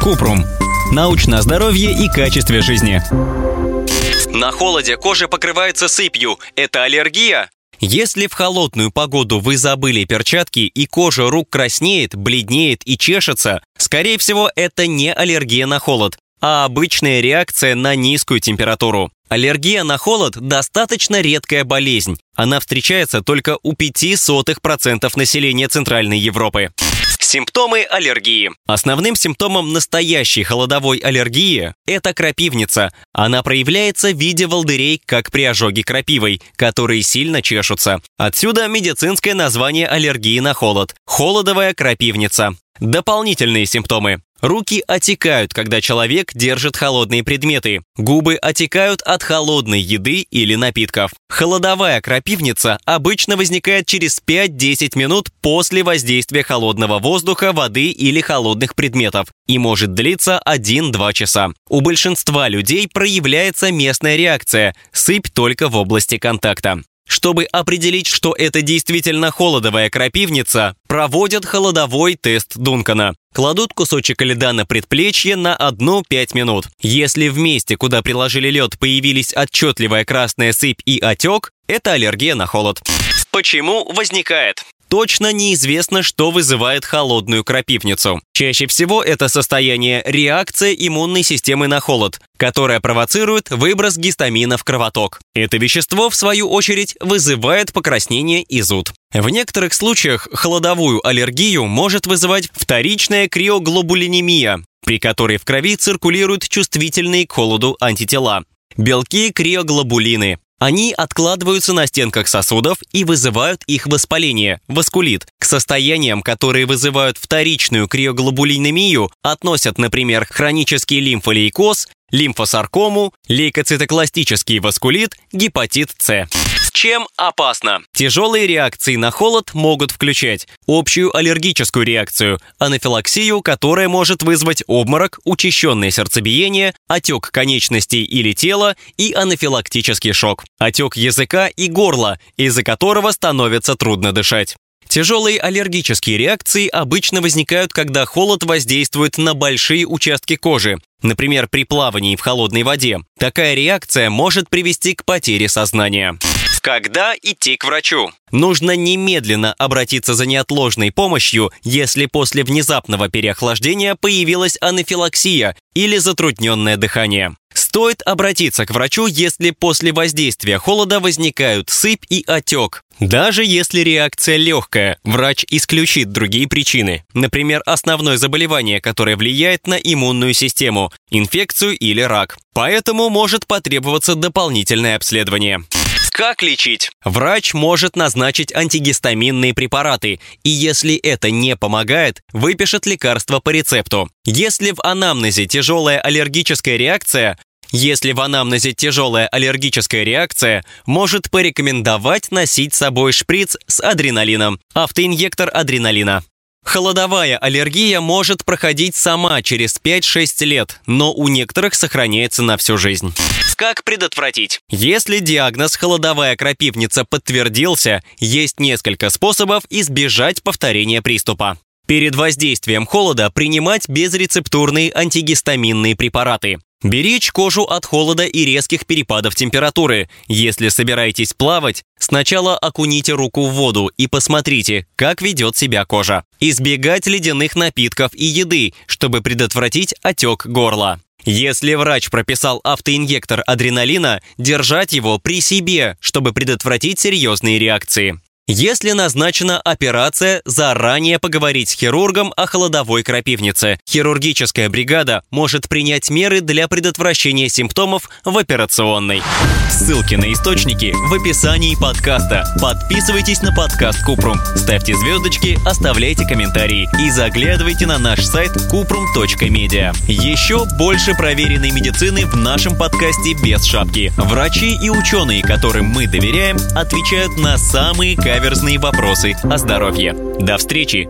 Купрум. Научное здоровье и качестве жизни. На холоде кожа покрывается сыпью. Это аллергия? Если в холодную погоду вы забыли перчатки и кожа рук краснеет, бледнеет и чешется, скорее всего, это не аллергия на холод, а обычная реакция на низкую температуру. Аллергия на холод – достаточно редкая болезнь. Она встречается только у 0,05% населения Центральной Европы. Симптомы аллергии. Основным симптомом настоящей холодовой аллергии – это крапивница. Она проявляется в виде волдырей, как при ожоге крапивой, которые сильно чешутся. Отсюда медицинское название аллергии на холод – холодовая крапивница. Дополнительные симптомы. Руки отекают, когда человек держит холодные предметы. Губы отекают от холодной еды или напитков. Холодовая крапивница обычно возникает через 5-10 минут после воздействия холодного воздуха, воды или холодных предметов и может длиться 1-2 часа. У большинства людей проявляется местная реакция – сыпь только в области контакта. Чтобы определить, что это действительно холодовая крапивница, проводят холодовой тест Дункана. Кладут кусочек льда на предплечье на 1-5 минут. Если в месте, куда приложили лед, появились отчетливая красная сыпь и отек, это аллергия на холод. Почему возникает? точно неизвестно, что вызывает холодную крапивницу. Чаще всего это состояние реакция иммунной системы на холод, которая провоцирует выброс гистамина в кровоток. Это вещество, в свою очередь, вызывает покраснение и зуд. В некоторых случаях холодовую аллергию может вызывать вторичная криоглобулинемия, при которой в крови циркулируют чувствительные к холоду антитела. Белки криоглобулины. Они откладываются на стенках сосудов и вызывают их воспаление, васкулит. К состояниям, которые вызывают вторичную криоглобулинемию, относят, например, хронический лимфолейкоз, лимфосаркому, лейкоцитокластический васкулит, гепатит С. Чем опасно? Тяжелые реакции на холод могут включать общую аллергическую реакцию, анафилаксию, которая может вызвать обморок, учащенное сердцебиение, отек конечностей или тела и анафилактический шок, отек языка и горла, из-за которого становится трудно дышать. Тяжелые аллергические реакции обычно возникают, когда холод воздействует на большие участки кожи, например, при плавании в холодной воде. Такая реакция может привести к потере сознания. Когда идти к врачу? Нужно немедленно обратиться за неотложной помощью, если после внезапного переохлаждения появилась анафилаксия или затрудненное дыхание. Стоит обратиться к врачу, если после воздействия холода возникают сыпь и отек. Даже если реакция легкая, врач исключит другие причины. Например, основное заболевание, которое влияет на иммунную систему, инфекцию или рак. Поэтому может потребоваться дополнительное обследование. Как лечить? Врач может назначить антигистаминные препараты, и если это не помогает, выпишет лекарство по рецепту. Если в анамнезе тяжелая аллергическая реакция, если в анамнезе тяжелая аллергическая реакция, может порекомендовать носить с собой шприц с адреналином, автоинъектор адреналина. Холодовая аллергия может проходить сама через 5-6 лет, но у некоторых сохраняется на всю жизнь. Как предотвратить? Если диагноз холодовая крапивница подтвердился, есть несколько способов избежать повторения приступа. Перед воздействием холода принимать безрецептурные антигистаминные препараты. Беречь кожу от холода и резких перепадов температуры. Если собираетесь плавать, сначала окуните руку в воду и посмотрите, как ведет себя кожа. Избегать ледяных напитков и еды, чтобы предотвратить отек горла. Если врач прописал автоинъектор адреналина, держать его при себе, чтобы предотвратить серьезные реакции. Если назначена операция, заранее поговорить с хирургом о холодовой крапивнице. Хирургическая бригада может принять меры для предотвращения симптомов в операционной. Ссылки на источники в описании подкаста. Подписывайтесь на подкаст Купрум, ставьте звездочки, оставляйте комментарии и заглядывайте на наш сайт kuprum.media. Еще больше проверенной медицины в нашем подкасте без шапки. Врачи и ученые, которым мы доверяем, отвечают на самые каверзные вопросы о здоровье. До встречи